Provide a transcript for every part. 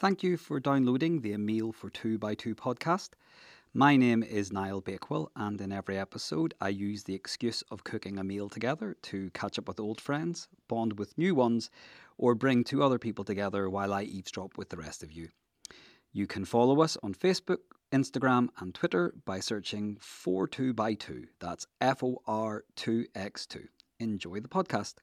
Thank you for downloading the A Meal for Two by Two podcast. My name is Niall Bakewell, and in every episode, I use the excuse of cooking a meal together to catch up with old friends, bond with new ones, or bring two other people together while I eavesdrop with the rest of you. You can follow us on Facebook, Instagram, and Twitter by searching 42 by 2. That's F O R 2X2. Enjoy the podcast.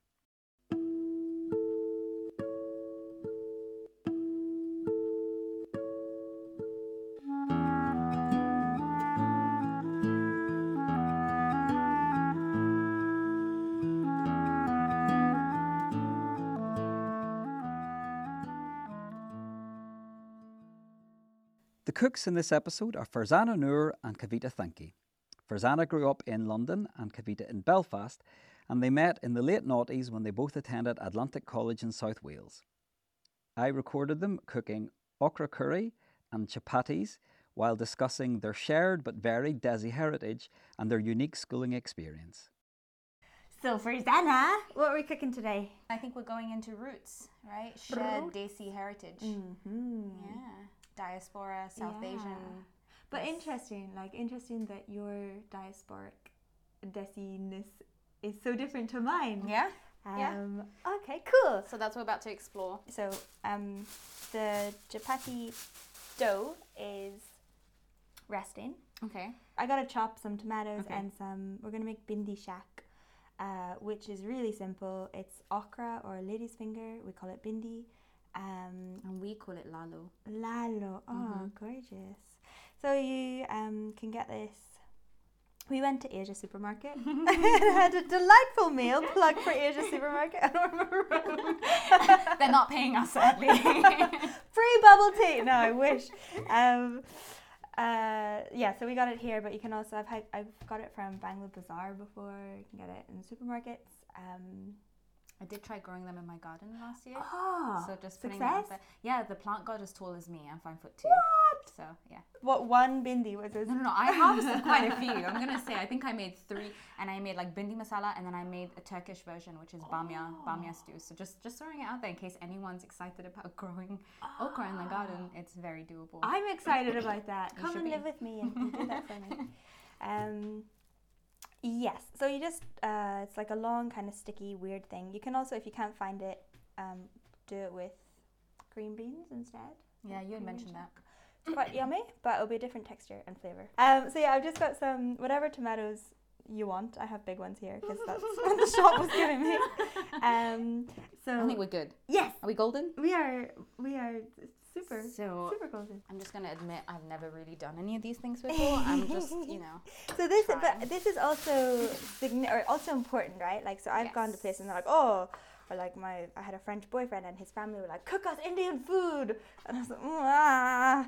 The cooks in this episode are Farzanah Noor and Kavita Thanki. Farzanah grew up in London and Kavita in Belfast, and they met in the late noughties when they both attended Atlantic College in South Wales. I recorded them cooking okra curry and chapatis while discussing their shared but varied Desi heritage and their unique schooling experience. So for Zana, what are we cooking today? I think we're going into roots, right? Shared Desi heritage. Mm-hmm. Yeah. Diaspora, South Asian. But Yes. interesting, like interesting that your diasporic desiness is so different to mine. Yeah. Um, yeah. Okay, cool. So that's what we're about to explore. So um, the chapati dough is resting. Okay. I gotta chop some tomatoes Okay. and some. We're gonna make bhindi shak, uh, which is really simple. It's okra or lady's finger. We call it bhindi. Um, And we call it lalo. Lalo. Oh, Mhm. gorgeous. So you um, can get this. We went to Asia Supermarket and had a delightful meal. Plug for Asia Supermarket. I don't remember. They're not paying us, sadly. Free bubble tea. No, I wish. Um, uh, yeah, so we got it here, but you can also I've had, I've got it from Bangla Bazaar before. You can get it in supermarkets. Um, I did try growing them in my garden last year. oh, so just putting success. there. Yeah, the plant got as tall as me. I'm five foot two. What? So yeah. What one bhindi was this? No, no, no. I harvested quite a few. I'm gonna say I think I made three, and I made like bhindi masala, and then I made a Turkish version, which is bamia, bamia stew. So just just throwing it out there in case anyone's excited about growing okra in the garden. It's very doable. I'm excited about that. Come and be. live with me and, and do that for me. Um, yes. So you just uh, it's like a long kind of sticky weird thing. You can also, if you can't find it, um, do it with green beans instead. yeah, you had mentioned that. It's quite yummy, but it'll be a different texture and flavor. Um, so yeah, I've just got some whatever tomatoes you want. I have big ones here because that's what the shop was giving me. Um, so I think we're good. yes, Are we golden? we are. We are super So super golden. I'm just gonna admit I've never really done any of these things before. I'm just, you know. So this, trying. but this is also signi- or also important, right? Like, so I've gone to places and they're like, oh, or like my, I had a French boyfriend and his family were like, cook us Indian food, and I was like, "Mm, ah,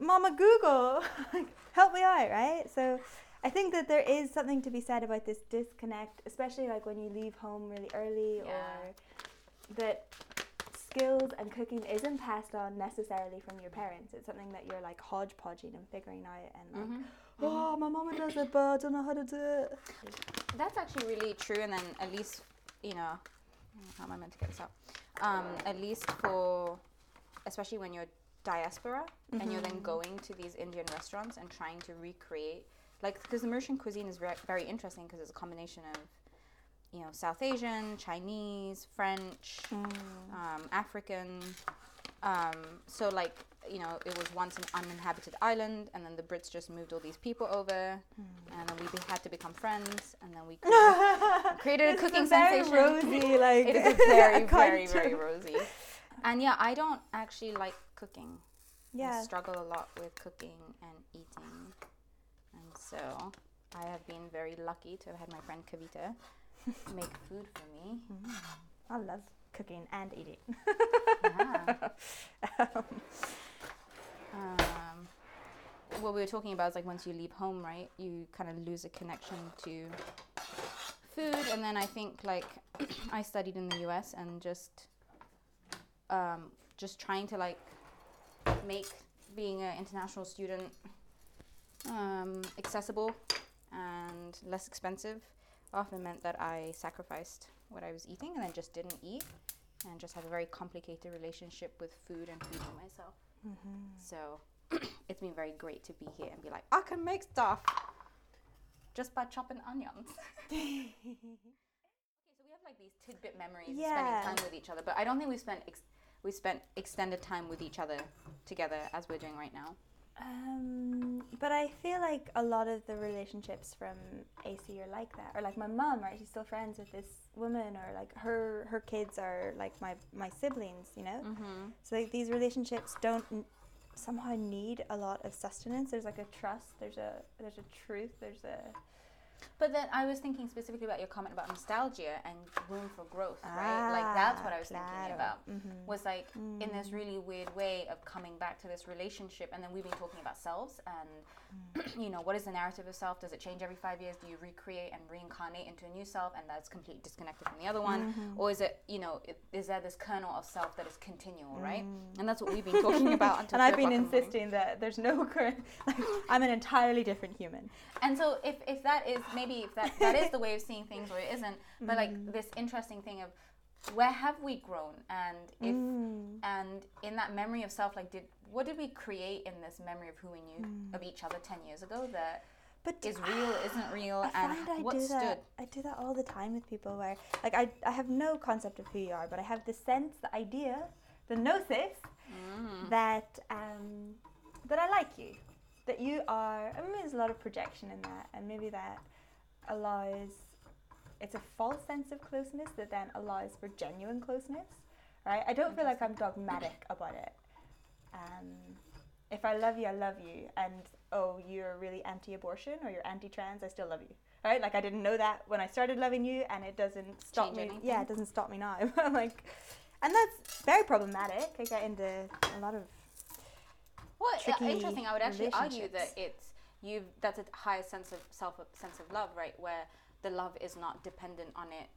Mama Google, like, help me out, right? So. I think that there is something to be said about this disconnect, especially like when you leave home really early, Yeah. or that skills and cooking isn't passed on necessarily from your parents. It's something that you're like hodgepodging and figuring out, and like, Mhm. oh, my mama does it, but I don't know how to do it. That's actually really true, and then at least, you know, how am I meant to get this out? Um, at least for, especially when you're diaspora and you're then going to these Indian restaurants and trying to recreate, like, because the Mauritian cuisine is very, very interesting because it's a combination of, you know, South Asian, Chinese, French, um, African. Um, so like you know, it was once an uninhabited island, and then the Brits just moved all these people over, and then we be- had to become friends, and then we created, created a cooking a very sensation. rosy, like it is very, very, very rosy. And yeah, I don't actually like cooking. I Yeah. struggle a lot with cooking and eating, and so I have been very lucky to have had my friend Kavita make food for me. I love cooking and eating. Yeah. um, what we were talking about is like once you leave home, right? You kind of lose a connection to food, and then I think like I studied in the U.S. and just um, just trying to like make being an international student um, accessible and less expensive often meant that I sacrificed what I was eating and then just didn't eat. and just have a very complicated relationship with food and feeding myself. Mm-hmm. So it's been very great to be here and be like, I can make stuff just by chopping onions. okay, so we have like these tidbit memories of Yeah. spending time with each other, but I don't think we spent ex- we spent extended time with each other together as we're doing right now. Um, but I feel like a lot of the relationships from AC are like that, or like my mum, right? She's still friends with this woman, or like her her kids are like my my siblings, you know. Mm-hmm. So like these relationships don't n- somehow need a lot of sustenance. There's like a trust. There's a there's a truth. There's a But then I was thinking specifically about your comment about nostalgia and room for growth, right? Like that's what I was Ah, thinking claro. about. Mhm. Was like in this really weird way of coming back to this relationship, and then we've been talking about selves and Mm. you know what is the narrative of self? Does it change every five years? Do you recreate and reincarnate into a new self, and that's completely disconnected from the other one, Mm-hmm. or is it you know is there this kernel of self that is continual, right? And that's what we've been talking about until Mm. and I've been insisting that there's no current. Like, I'm an entirely different human. And so if, if that is maybe if that, that is the way of seeing things or it isn't, but like Mm. this interesting thing of where have we grown and if Mm. and in that memory of self like did what did we create in this memory of who we knew of each other 10 years ago that But is real isn't real I and find I what do stood that. I do that all the time with people where, like, I, I have no concept of who you are, but I have the sense, the idea, the gnosis Mm. that um, that I like you, that you are. I mean, there's a lot of projection in that, and maybe that allows. It's a false sense of closeness that then allows for genuine closeness, right? I don't feel like I'm dogmatic about it. Um, if I love you, I love you, and oh, you're really anti-abortion or you're anti-trans, I still love you, right? Like I didn't know that when I started loving you, and it doesn't stop Change me. anything? Yeah, it doesn't stop me now. I'm like, and that's very problematic. I get into a lot of well uh, tricky interesting i would actually argue that it's you that's a higher sense of self sense of love right? Where the love is not dependent on it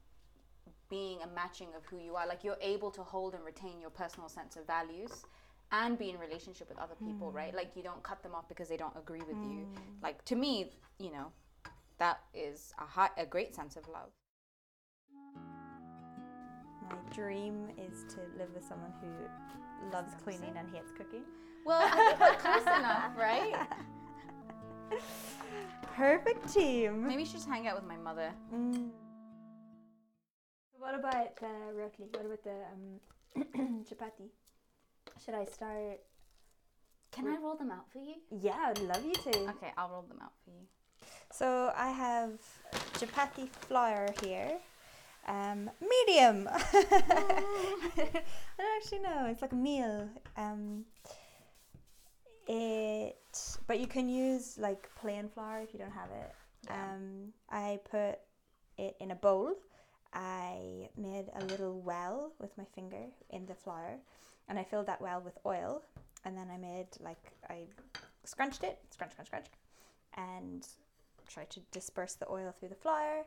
being a matching of who you are. Like you're able to hold and retain your personal sense of values and be in relationship with other people mm. right? Like you don't cut them off because they don't agree with you. Mm. Like to me you know that is a high, a great sense of love. My dream is to live with someone who loves cleaning and hates cooking. well i think we're close enough right Perfect team. maybe you should just hang out with my mother Mm. What about the roti? What about the um, chapati? Should I start? can i roll them out for you Yeah, I'd love you to. okay i'll roll them out for you So I have chapati flour here. Um, medium. I don't actually know. It's like a meal. Um, it, but you can use like plain flour if you don't have it. Yeah. Um, I put it in a bowl. I made a little well with my finger in the flour, and I filled that well with oil. And then I made like I scrunched it, scrunch, scrunch, scrunch, and tried to disperse the oil through the flour.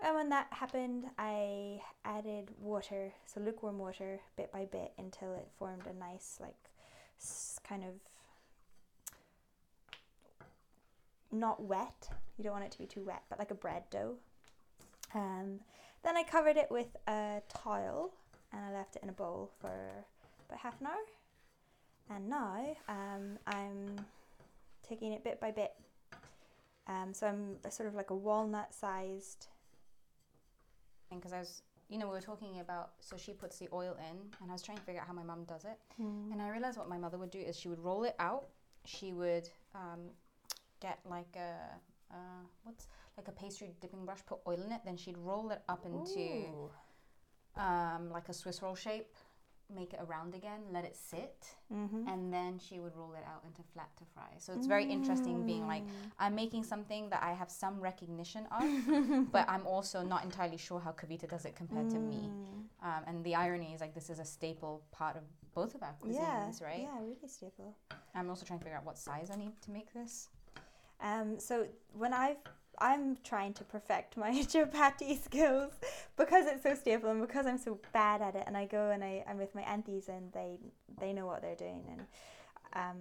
And when that happened, I added water, so lukewarm water, bit by bit until it formed a nice, like, s- kind of not wet. You don't want it to be too wet, but like a bread dough. Um, then I covered it with a towel and I left it in a bowl for about half an hour. And now um, I'm taking it bit by bit. Um, so I'm a sort of like a walnut sized. because I was, you know, we were talking about. So she puts the oil in, and I was trying to figure out how my mum does it, and I realized what my mother would do is she would roll it out. She would um, get like a uh, what's like a pastry dipping brush, put oil in it, then she'd roll it up into um, like a Swiss roll shape, make it around again, let it sit, Mm-hmm. and then she would roll it out into flat to fry. So it's very interesting being like, I'm making something that I have some recognition of, but I'm also not entirely sure how Kavita does it compared to me. Mm. Um, and the irony is like this is a staple part of both of our Yeah, cuisines, right? Yeah, really staple. I'm also trying to figure out what size I need to make this. Um, so when I've I'm trying to perfect my chapati skills because it's so staple and because I'm so bad at it and I go and I, I'm with my aunties and they they know what they're doing and um,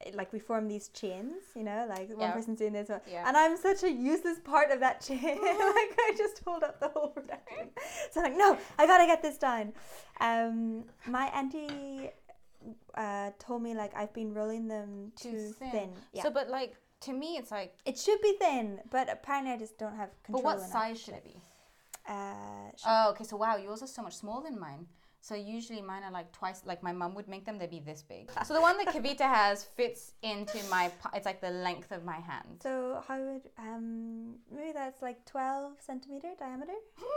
it- like we form these chains, you know, like one Yeah. person's doing this, one, Yeah. and I'm such a useless part of that chain. like I just hold up the whole production. So I'm like, no, I gotta get this done. Um, my auntie uh, told me like I've been rolling them too, Too thin. thin. Yeah. So, but like to me, it's like, it should be thin, but apparently I just don't have control. but what enough size should it be? Uh, Oh, okay. So wow, yours are so much smaller than mine. So usually mine are like twice. Like my mum would make them, they'd be this big. So the one that Kavita has fits into my. It's like the length of my hand. so how would um maybe that's like twelve centimeter diameter?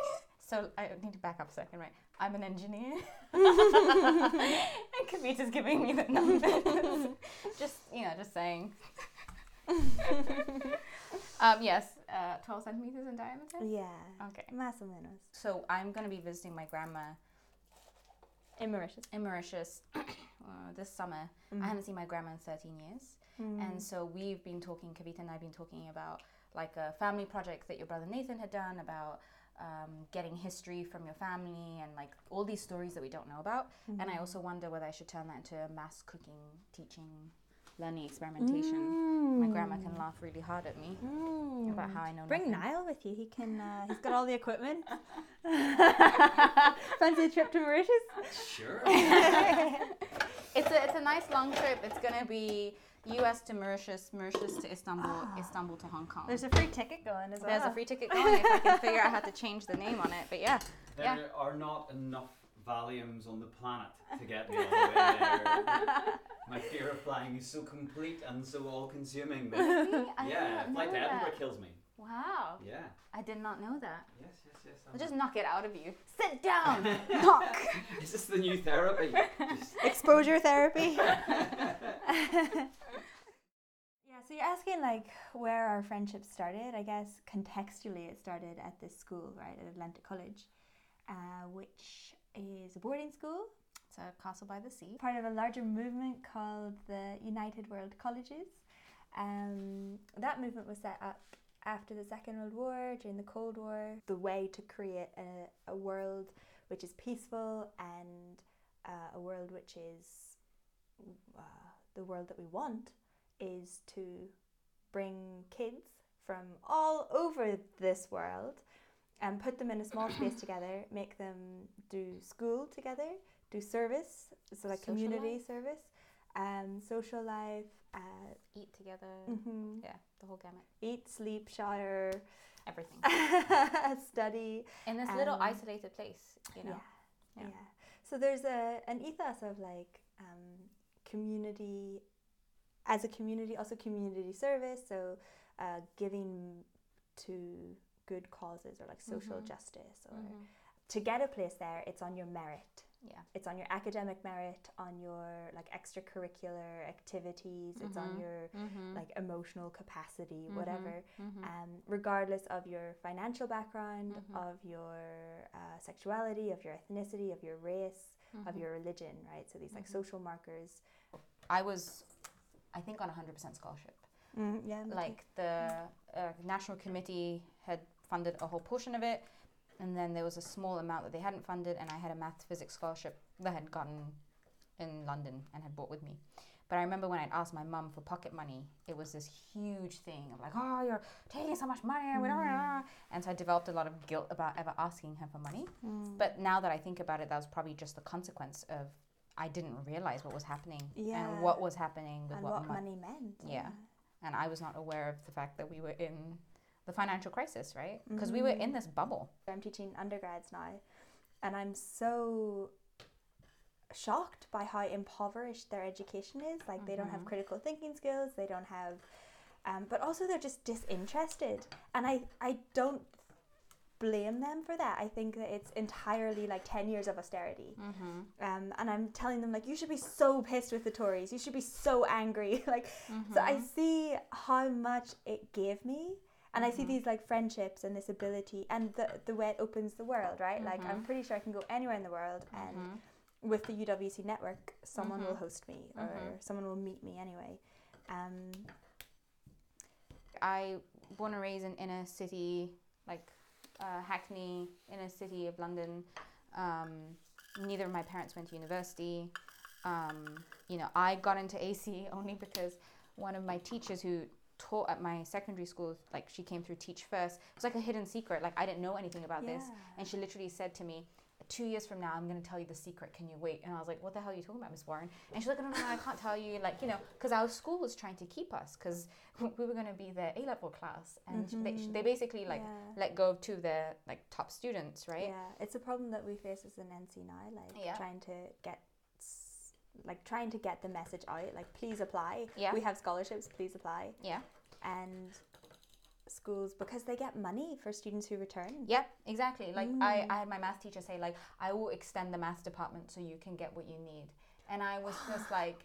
So I need to back up a second, right? I'm an engineer, and Kavita's giving me the numbers. just you know, just saying. um, yes, uh, 12 centimeters in diameter. Yeah, Okay. más o menos. So I'm gonna be visiting my grandma In Mauritius. in Mauritius uh, this summer. I haven't seen my grandma in 13 years. And so we've been talking, Kavita and I have been talking about like a family project that your brother Nathan had done about um, getting history from your family and like all these stories that we don't know about. And I also wonder whether I should turn that into a mass cooking, teaching, learning experimentation. My grandma can mm. laugh really hard at me mm. about how I know Bring nothing. Niall with you. He can. Uh, he's got all the equipment. Fancy a trip to Mauritius? Sure. It's a, it's a nice long trip. It's going to be US to Mauritius, Mauritius to Istanbul, ah. Istanbul to Hong Kong. There's a free ticket going as well. There's a free ticket going if I can figure out how to change the name on it. But yeah, There Yeah. are not enough Valiums on the planet to get me all the way there. My fear of flying is so complete and so all-consuming. That, I did yeah, not flight know to Edinburgh that. kills me. Wow, Yeah. I did not know that. Yes, yes, yes. I'll just knock it out of you. Sit down. Knock. Is this the new therapy? Just- Exposure therapy. yeah, so you're asking like where our friendship started. I guess contextually it started at this school, right, at Atlantic College, uh, which is a boarding school, It's a castle by the sea. part of a larger movement called the United World Colleges. Um, that movement was set up after the Second World War, during the Cold War. The way to create a, a world which is peaceful and uh, a world which is uh, the world that we want is to bring kids from all over this world and put them in a small space together, make them do school together, do service, so like Social community life. service, um, social life, uh, Eat together. mhm, Yeah, the whole gamut. eat, sleep, shower, Everything. study. In this little Um, isolated place, you know. Yeah, Yeah. yeah. So there's a an ethos of like um, community, as a community, also community service. So uh, giving to good causes or like social Mhm. justice or Mhm. to get a place there, it's on your merit. Yeah. It's on your academic merit, on your like extracurricular activities. It's on Mhm. your Mhm. like emotional capacity, Mhm. whatever um, regardless of your financial background, of your uh, sexuality, of your ethnicity, of your race, of your religion, right? So these like social markers. I was, I think, on a hundred percent scholarship. Mm, yeah, like the uh, national committee had funded a whole portion of it and then there was a small amount that they hadn't funded and i had a math physics scholarship that i had gotten in london and had brought with me but i remember when i'd asked my mum for pocket money it was this huge thing of like oh you're taking so much money and and so i developed a lot of guilt about ever asking her for money Mm. but now that i think about it that was probably just the consequence of i didn't realize what was happening Yeah. and what was happening with and what, what mon- money meant. Yeah. and I was not aware of the fact that we were in the financial crisis, right? Because we were in this bubble. I'm teaching undergrads now, and I'm so shocked by how impoverished their education is. Like they don't have Mhm. critical thinking skills. They don't have, um, but also they're just disinterested. And I I don't blame them for that. I think that it's entirely like ten years of austerity. Mm-hmm. Um, and I'm telling them like you should be so pissed with the Tories. You should be so angry. like so I see how much it gave me. And I see these like friendships and this ability and the the way it opens the world, right? Like I'm pretty sure I can go anywhere in the world and with the UWC network, someone will host me or someone will meet me anyway. Um, I born and raised in inner city, like uh, Hackney, inner city of London. Um, neither of my parents went to university. um, you know, I got into AC only because one of my teachers who taught at my secondary school, like she came through Teach First. It was like a hidden secret. Like I didn't know anything about this, and she literally said to me. Two years from now, I'm going to tell you the secret. Can you wait? And I was like, "What the hell are you talking about, Miss Warren?" And she's like, "No, no, no, I can't tell you." Like, you know, because our school was trying to keep us because we were going to be their A level class, and they, mm-hmm. they basically like Yeah. let go of two of their like top students, right? Yeah, it's a problem that we face as an NC now, like Yeah. trying to get, like trying to get the message out. Like, please apply. Yeah. We have scholarships. Please apply. Yeah. And schools because they get money for students who return. Yeah, exactly. Like I, Mm. I had my math teacher say like I will extend the math department so you can get what you need. And I was just like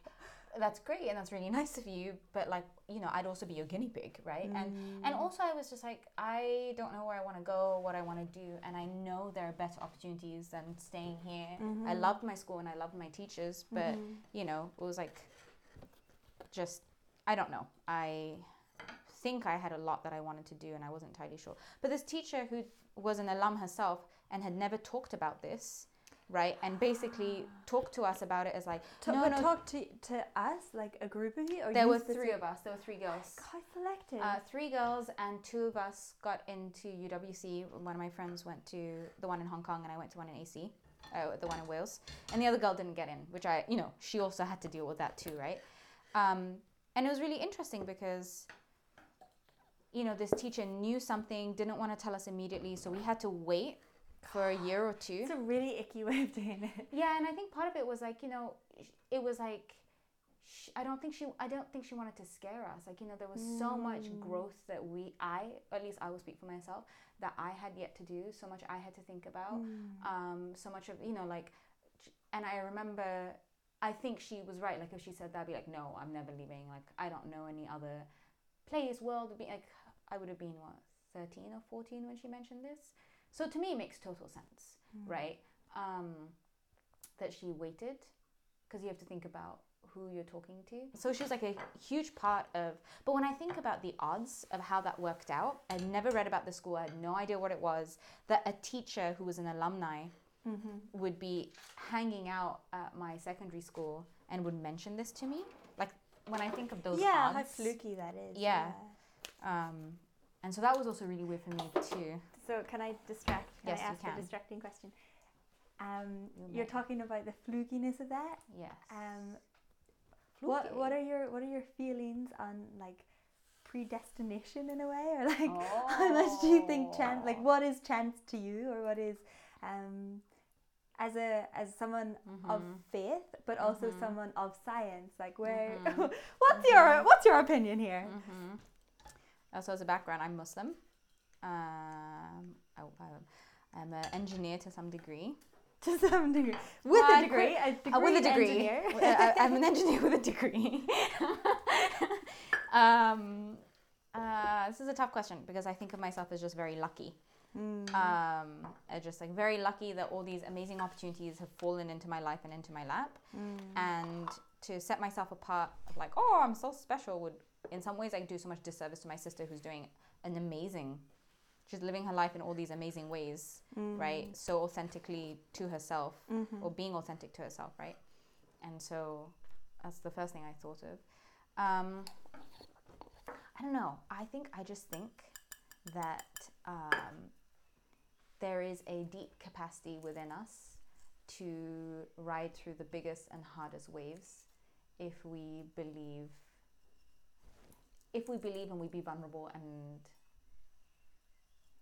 that's great and that's really nice of you, but like, you know, I'd also be your guinea pig, right? And Mm. and also I was just like I don't know where I want to go, what I want to do, and I know there are better opportunities than staying here. Mm-hmm. I loved my school and I loved my teachers, but you know, it was like just I don't know. I think I had a lot that I wanted to do and I wasn't entirely sure. But this teacher who was an alum herself and had never talked about this, right? And basically talk to us about it as like, To, no, no, talk to to us, like a group of you, or there were three of us. There were three girls. How selective. Uh, three girls and two of us got into UWC. One of my friends went to the one in Hong Kong and I went to one in AC, uh, the one in Wales. And the other girl didn't get in, which I, you know, she also had to deal with that too, right? Um, and it was really interesting because, you know, this teacher knew something, didn't want to tell us immediately, so we had to wait for a year or two. it's a really icky way of doing it. Yeah, and I think part of it was like you know, it was like, I don't think she, I don't think she wanted to scare us. Like you know, there was so much growth that we, I, at least I will speak for myself, that I had yet to do. So much I had to think about. Um, so much of you know, like, and I remember. I think she was right. Like if she said that, I'd be like, no, I'm never leaving. Like I don't know any other place, world. Would be like I would have been what 13 or 14 when she mentioned this. So to me, it makes total sense, right? Um, that she waited because you have to think about who you're talking to. So she was like a huge part of. But when I think about the odds of how that worked out, I'd never read about the school. I had no idea what it was. That a teacher who was an alumni would be hanging out at my secondary school and would mention this to me. Like when I think of those yeah, odds. how fluky that is. Yeah. Um, and so that was also really weird for me too. So can I distract? Can Yes, I you ask can. a distracting question? Um, You you're talking about the flukiness of that. Yes. Um, what what are your what are your feelings on like predestination in a way, or like how much do you think chance? Like Oh. what is chance to you, or what is um, as a as someone of Mhm. faith, but also Mhm. someone of science? Like where Mhm. what's your what's your opinion here? Mm-hmm. Also, as a background, I'm Muslim. Um, I, I'm an engineer to some degree. To some degree, with Well, a degree, a Uh, degree, with a degree. I, I'm an engineer with a degree. um, uh, this is a tough question because I think of myself as just very lucky. Mm. Um, uh, just like very lucky that all these amazing opportunities have fallen into my life and into my lap. Mm. And to set myself apart of like, oh, I'm so special would in some ways I do so much disservice to my sister who's doing an amazing she's living her life in all these amazing ways, Mm. right? So authentically to herself Mhm. or being authentic to herself, right? And so that's the first thing I thought of. Um, I don't know. I think I just think that um, there is a deep capacity within us to ride through the biggest and hardest waves if we believe if we believe and we be vulnerable and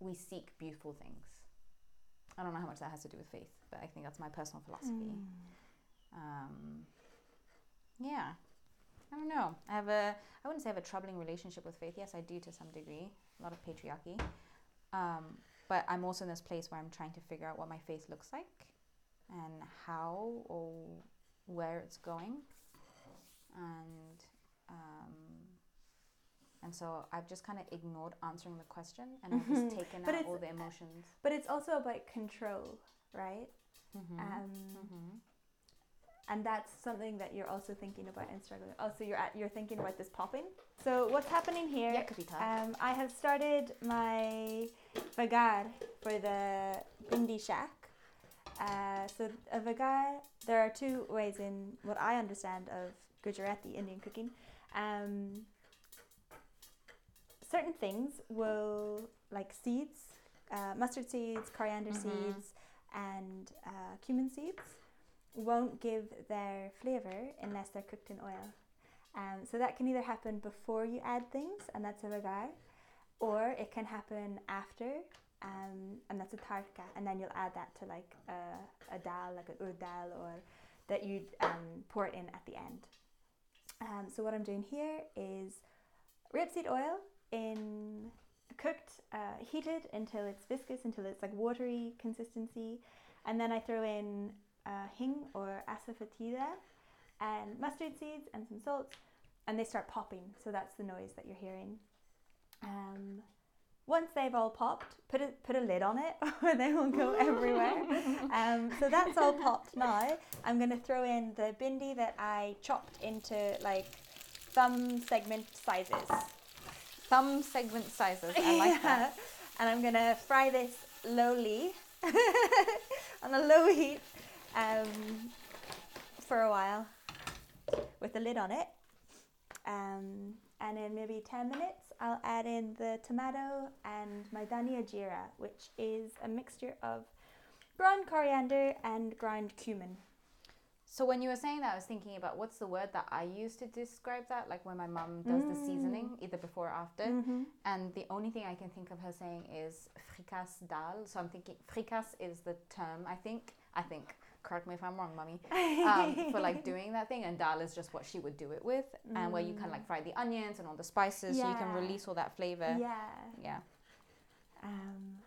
we seek beautiful things. I don't know how much that has to do with faith, but I think that's my personal philosophy. Um, yeah, I don't know. I have a, I wouldn't say I have a troubling relationship with faith. Yes, I do to some degree. A lot of patriarchy. Um, but I'm also in this place where I'm trying to figure out what my faith looks like and how or where it's going. And um, and so I've just kind of ignored answering the question and I've just taken But out all the emotions. But it's also about control, right? Mm-hmm. Um, mm-hmm. and that's something that you're also thinking about and struggling. Also, you're at, you're thinking about this popping. So what's happening here? Yeah, could be tough. Um, I have started my vagar for the Bhindi Shack, Uh, so a vagar, there are two ways in what I understand of Gujarati Indian cooking. Um, certain things will, like seeds, uh, mustard seeds, coriander Mhm. seeds, and uh, cumin seeds, won't give their flavor unless they're cooked in oil. Um, so that can either happen before you add things, and that's a vagar, or it can happen after, um, and that's a tarka, and then you'll add that to like a, a dal, like an urd dal, or that you um, pour it in at the end. Um, so what I'm doing here is rapeseed oil in cooked, uh, heated until it's viscous, until it's like watery consistency, and then I throw in uh, hing or asafoetida and mustard seeds and some salt, and they start popping. So that's the noise that you're hearing. Um, once they've all popped, put a put a lid on it, or they will go everywhere. Um, so that's all popped now. I'm gonna throw in the bhindi that I chopped into like thumb segment sizes. Thumb segment sizes. I like that. And I'm gonna fry this lowly on a low heat um, for a while with the lid on it. Um, and in maybe 10 minutes, I'll add in the tomato and my dhania jira, which is a mixture of ground coriander and ground cumin. So when you were saying that, I was thinking about what's the word that I use to describe that, like when my mum does the seasoning, either before or after. Mm-hmm. And the only thing I can think of her saying is fricasse dal. So I'm thinking fricasse is the term. I think. I think. Correct me if I'm wrong, mummy. Um, for like doing that thing, and dal is just what she would do it with, and where you can like fry the onions and all the spices, so you can release all that flavor. Yeah. Yeah. Um,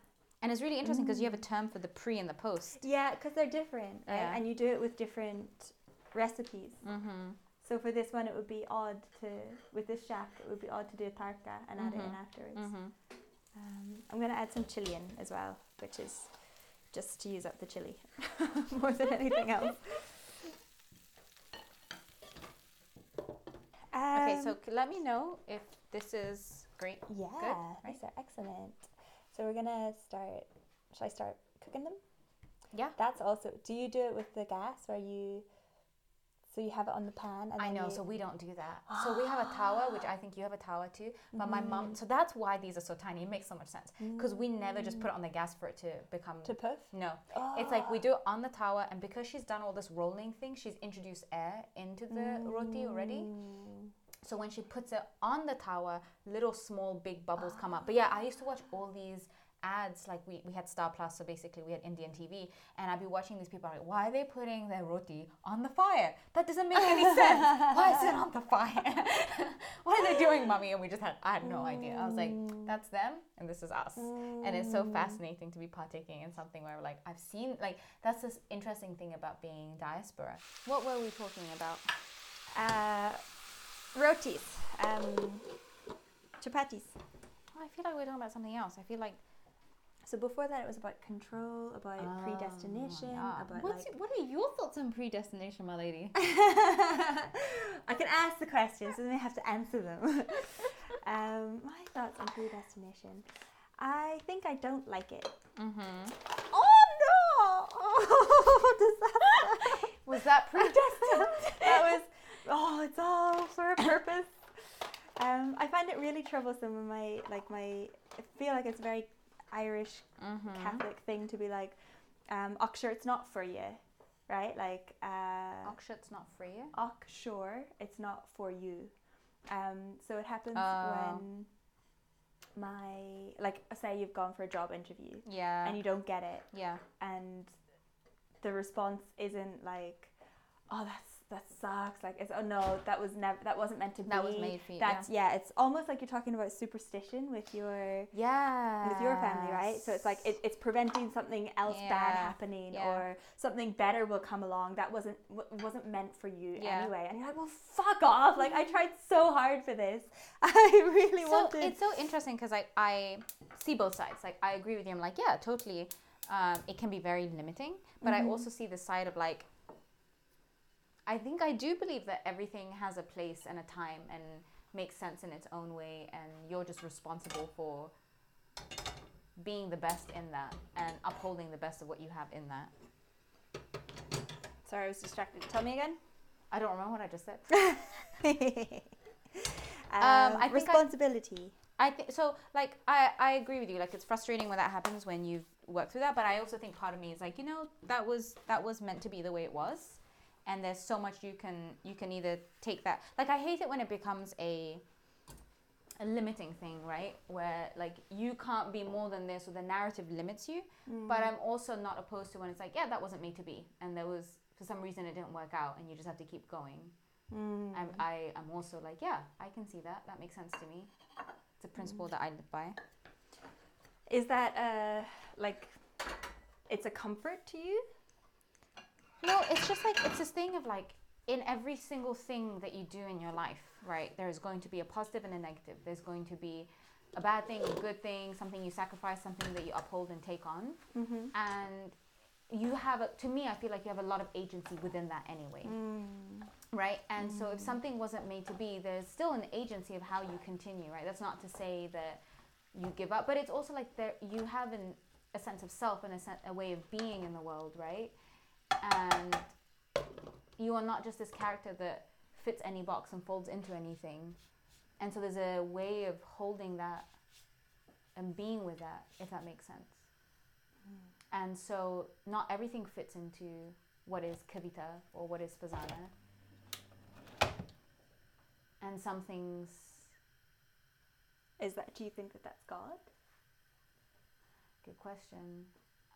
And it's really interesting because you have a term for the pre and the post. yeah, because they're different, right? Yeah. And you do it with different recipes. Mm-hmm. So for this one, it would be odd to, with this shack, it would be odd to do a tarka and add it in Mhm. afterwards. Mm-hmm. Um, I'm going to add some chili in as well, which is just to use up the chili more than anything else. Okay, Um, so let me know if this is great. yeah, right? these are excellent. So we're gonna start. Should I start cooking them? Yeah. That's also. Do you do it with the gas, where you? So you have it on the pan, and I know, you, so we don't do that. So we have a tawa, which I think you have a tawa too. But my mom, Mm. so that's why these are so tiny. It makes so much sense because we never just put it on the gas for it to become. to puff. no, it's like we do it on the tawa, and because she's done all this rolling thing, she's introduced air into the roti already. Mm. So when she puts it on the tawa, little small big bubbles come up. But yeah, I used to watch all these ads like we, we had Star Plus, so basically we had Indian TV, and I'd be watching these people like, why are they putting their roti on the fire? That doesn't make any sense. Why is it on the fire? what are they doing, mummy? And we just had I had no idea. I was like, that's them and this is us. And it's so fascinating to be partaking in something where like I've seen like that's this interesting thing about being diaspora. What were we talking about? Uh, rotis, um, chapatis. Oh, I feel like we're talking about something else. I feel like So before that, it was about control, about Oh, predestination, yeah. about What's like. what are your thoughts on predestination, my lady? I can ask the questions, and then I have to answer them. um, my thoughts on predestination. I think I don't like it. Mm-hmm. Oh no! Oh, disaster! Was that predestined? that was. Oh, it's all for a purpose. Um, I find it really troublesome when my like my. I feel like it's a very Irish mm-hmm. Catholic thing to be like, um, "Och, sure, it's not for you," right? Like, uh, Auction's not free. "Och, sure, it's not for you." Um, so it happens Oh. when my like, say you've gone for a job interview Yeah. and you don't get it, yeah. and the response isn't like, "Oh, that's that sucks." Like, it's oh no, that was never that wasn't meant to be. That was made for you. That's yeah. It's almost like you're talking about superstition with your yeah. with your family, right? So it's like it, it's preventing something else bad happening, yeah. or something better will come along that wasn't w- wasn't meant for you Yeah. anyway. And you're like, well, fuck off! Like I tried so hard for this. I really so wanted. it's so interesting because I, I see both sides. Like I agree with you. I'm like, yeah, totally. Um, it can be very limiting, but I also see the side of like. I think I do believe that everything has a place and a time and makes sense in its own way, and you're just responsible for being the best in that and upholding the best of what you have in that. Sorry, I was distracted. Tell me again. I don't remember what I just said. um, I think I- responsibility. I think so. Like I, I agree with you. Like it's frustrating when that happens when you've worked through that. But I also think part of me is like, you know, that was that was meant to be the way it was, and there's so much you can you can either take that. Like I hate it when it becomes a a limiting thing, right? Where like you can't be more than this, or the narrative limits you. But I'm also not opposed to when it's like, yeah, that wasn't made to be, and there was for some reason it didn't work out, and you just have to keep going. Mm. I'm, I am also like, yeah, I can see that. That makes sense to me. It's a principle that I live by. Is that uh like it's a comfort to you? No, it's just like it's this thing of like in every single thing that you do in your life, right? There's going to be a positive and a negative. There's going to be a bad thing, a good thing, something you sacrifice, something that you uphold and take on. Mm-hmm. And you have a, to me, I feel like you have a lot of agency within that anyway, right? And so if something wasn't made to be, there's still an agency of how you continue, right? That's not to say that you give up, but it's also like there you have an, a sense of self and a, sen- a way of being in the world, right? And you are not just this character that fits any box and folds into anything. And so there's a way of holding that and being with that, if that makes sense. Mm. And so not everything fits into what is kavita or what is Farzanah. And some things Is that do you think that that's God? Good question.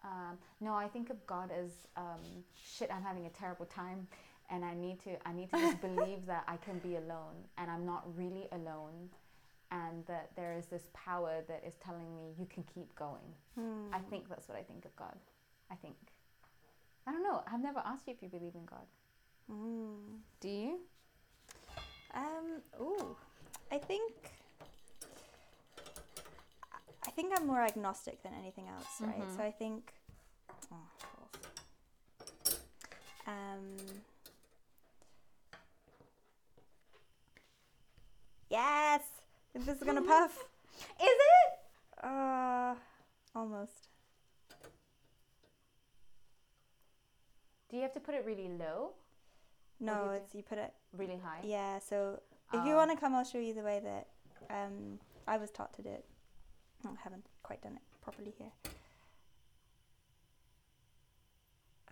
Um, no, I think of God as um, shit. I'm having a terrible time, and I need to. I need to just believe that I can be alone, and I'm not really alone, and that there is this power that is telling me you can keep going. I think that's what I think of God. I think. I don't know. I've never asked you if you believe in God. Mm. Do you? Um. Ooh, I think. I think I'm more agnostic than anything else, right? Mhm. So I think. Oh. Um. Yes, this is gonna puff. Is it? Uh, almost. Do you have to put it really low, No, it's you put it. really high? Yeah. So if you Oh. want to come, I'll show you the way that um I was taught to do it. Oh, I haven't quite done it properly here.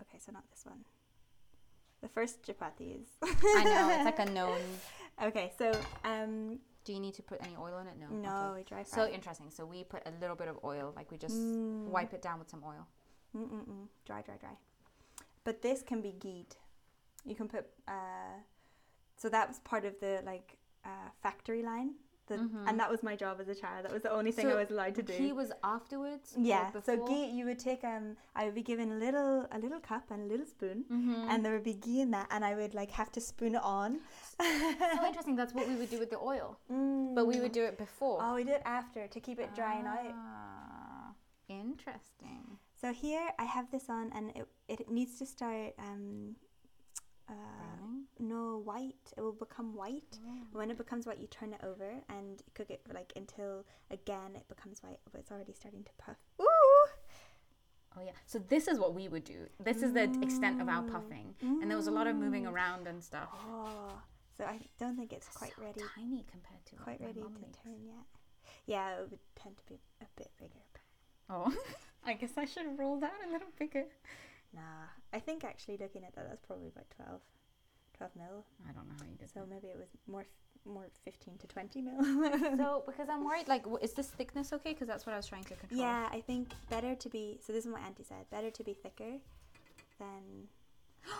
Okay, so not this one. The first chapati is. I know. It's like a known. okay, so um Do you need to put any oil in it? No. no, Okay. we dry So interesting. So we put a little bit of oil, like we just Mm. wipe it down with some oil. Mm-mm-mm. Dry, dry, dry. But this can be ghee. You can put. Uh, so that was part of the like uh, factory line. The, Mhm. And that was my job as a child. That was the only thing So I was allowed to do. He was afterwards. yeah. So ghee, you would take um, I would be given a little a little cup and a little spoon, Mhm. and there would be ghee in that, and I would like have to spoon it on. so interesting. That's what we would do with the oil, Mm. but we would do it before. Oh, we did it after to keep it drying out. Ah, Interesting. So here I have this on, and it it needs to start um, uh. No white. It will become white. Oh. When it becomes white, you turn it over and cook it like until again it becomes white. But it's already starting to puff. Ooh! Oh yeah. So this is what we would do. This is the extent of our Mm. puffing, and there was a lot of moving Mm. around and stuff. Oh, so I don't think it's quite so ready. Tiny compared to Quite ready to makes. turn yet. Yeah, it would tend to be a bit bigger. Oh, I guess I should roll that a little bigger. Nah, I think actually looking at that, that's probably about 12, 12 mil. I don't know how you did So that. maybe it was more, more 15 to 20 mil. So because I'm worried, like, w- is this thickness okay? Because that's what I was trying to control. yeah, I think better to be. So this is what auntie said. Better to be thicker than.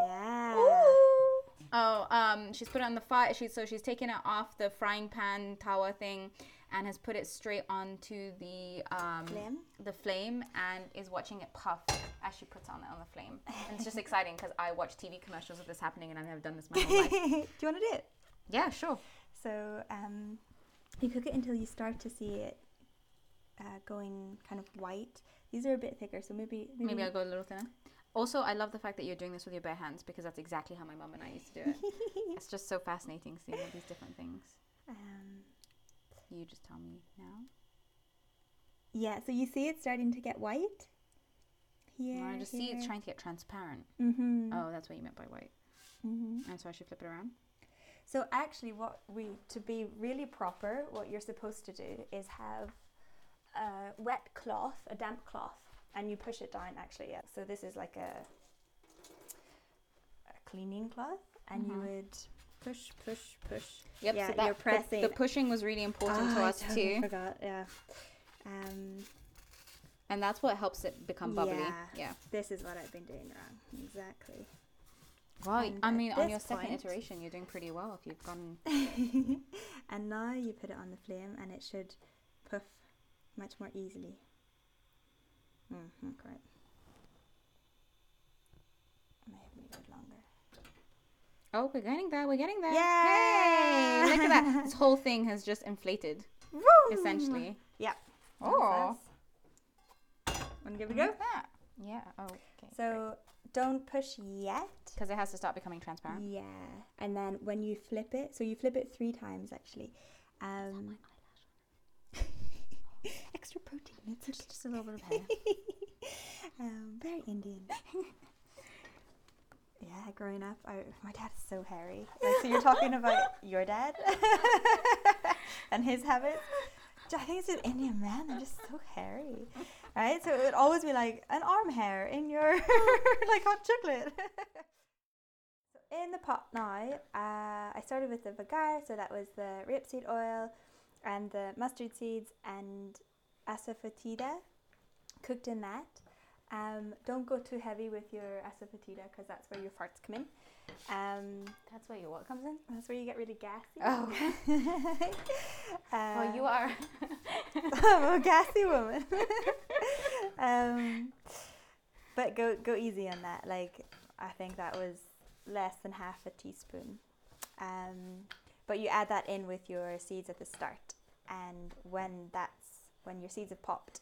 Yeah. Oh, um, she's put it on the fire. She so she's taken it off the frying pan tawa thing, and has put it straight onto the um Flame? the flame, and is watching it puff as she puts on it on the flame. And it's just exciting because I watch TV commercials of this happening, and I've never done this my whole life. do you want to do it? Yeah, sure. So um, you cook it until you start to see it uh, going kind of white. These are a bit thicker, so maybe maybe, Maybe I'll go a little thinner. Also, I love the fact that you're doing this with your bare hands because that's exactly how my mum and I used to do it. it's just so fascinating seeing all these different things. Um, You just tell me now. yeah, so you see it starting to get white here. I just see it's trying to get transparent. Mm-hmm. Oh, that's what you meant by white. mm-hmm. And so I should flip it around. So actually, what we to be really proper, what you're supposed to do is have a wet cloth, a damp cloth, and you push it down. Actually, yeah. So this is like a, a cleaning cloth, and you Mhm. would push, push, push. Yep. Yeah, so that, you're pressing. The, pushing was really important to Ah, I totally too, Forgot. Yeah. Um, and that's what helps it become bubbly. Yeah. Yeah. this is what I've been doing wrong. Exactly. Wow. And I mean, on your second iteration, you're doing pretty well. If you've gone. and now you put it on the flame, and it should puff much more easily. Mm-hmm, correct. I may have made it longer. Oh, we're getting there. We're getting there. Hey, look at that. This whole thing has just inflated, Woo! essentially. Yep. Oh. Want to give it a go? at that. Yeah. Oh. Okay. So don't push yet. because it has to start becoming transparent. Yeah, and then when you flip it, so you flip it three times actually. Um, extra protein. It's Just, just a little bit of hair. um, very Indian. yeah, growing up, I, my dad is so hairy. Like, so you're talking about your dad and his habits. I think it's an Indian man. They're just so hairy, right? So it would always be like an arm hair in your like hot chocolate. so in the pot now, uh, I started with the vigar. So that was the rapeseed oil and the mustard seeds and asafoetida cooked in that. Um, don't go too heavy with your asafoetida because that's where your farts come in. Um, That's where your what comes in. that's where you get really gassy. Oh. uh, well, you are. I'm a gassy woman. um, but go go easy on that. Like I think that was less than half a teaspoon. Um, but you add that in with your seeds at the start, and when that's when your seeds have popped,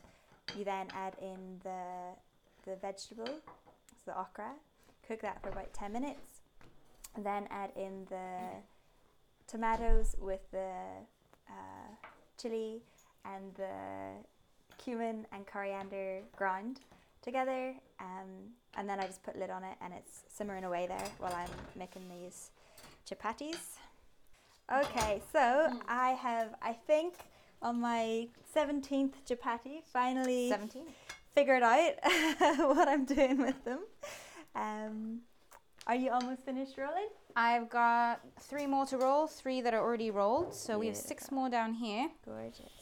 you then add in the the vegetable, so the okra. Cook that for about ten minutes. Then add in the tomatoes with the uh, chili and the cumin and coriander ground together. Um, and then I just put lid on it and it's simmering away there while I'm making these chapatis. Okay, so I have, I think, on my 17th chapati, finally Seventeen. Figured out what I'm doing with them. Um, are you almost finished rolling? I've got three more to roll. Three that are already rolled. So we have six more down here. Gorgeous.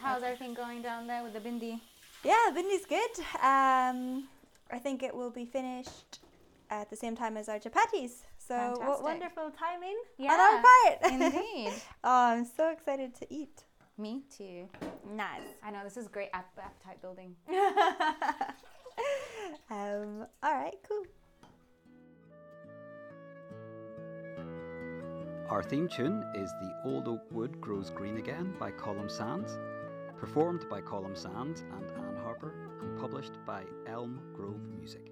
How's everything going down there with the bhindi? Yeah, bhindi's good. Um, I think it will be finished at the same time as our chapatis. So what wonderful timing Yeah, on our part. Indeed. oh, I'm so excited to eat. Me too. Nice. I know this is great ap- appetite building. um, all right, cool. Our theme tune is The Old Oak Wood Grows Green Again by Colum Sands, performed by Colum Sands and Anne Harper, and published by Elm Grove Music.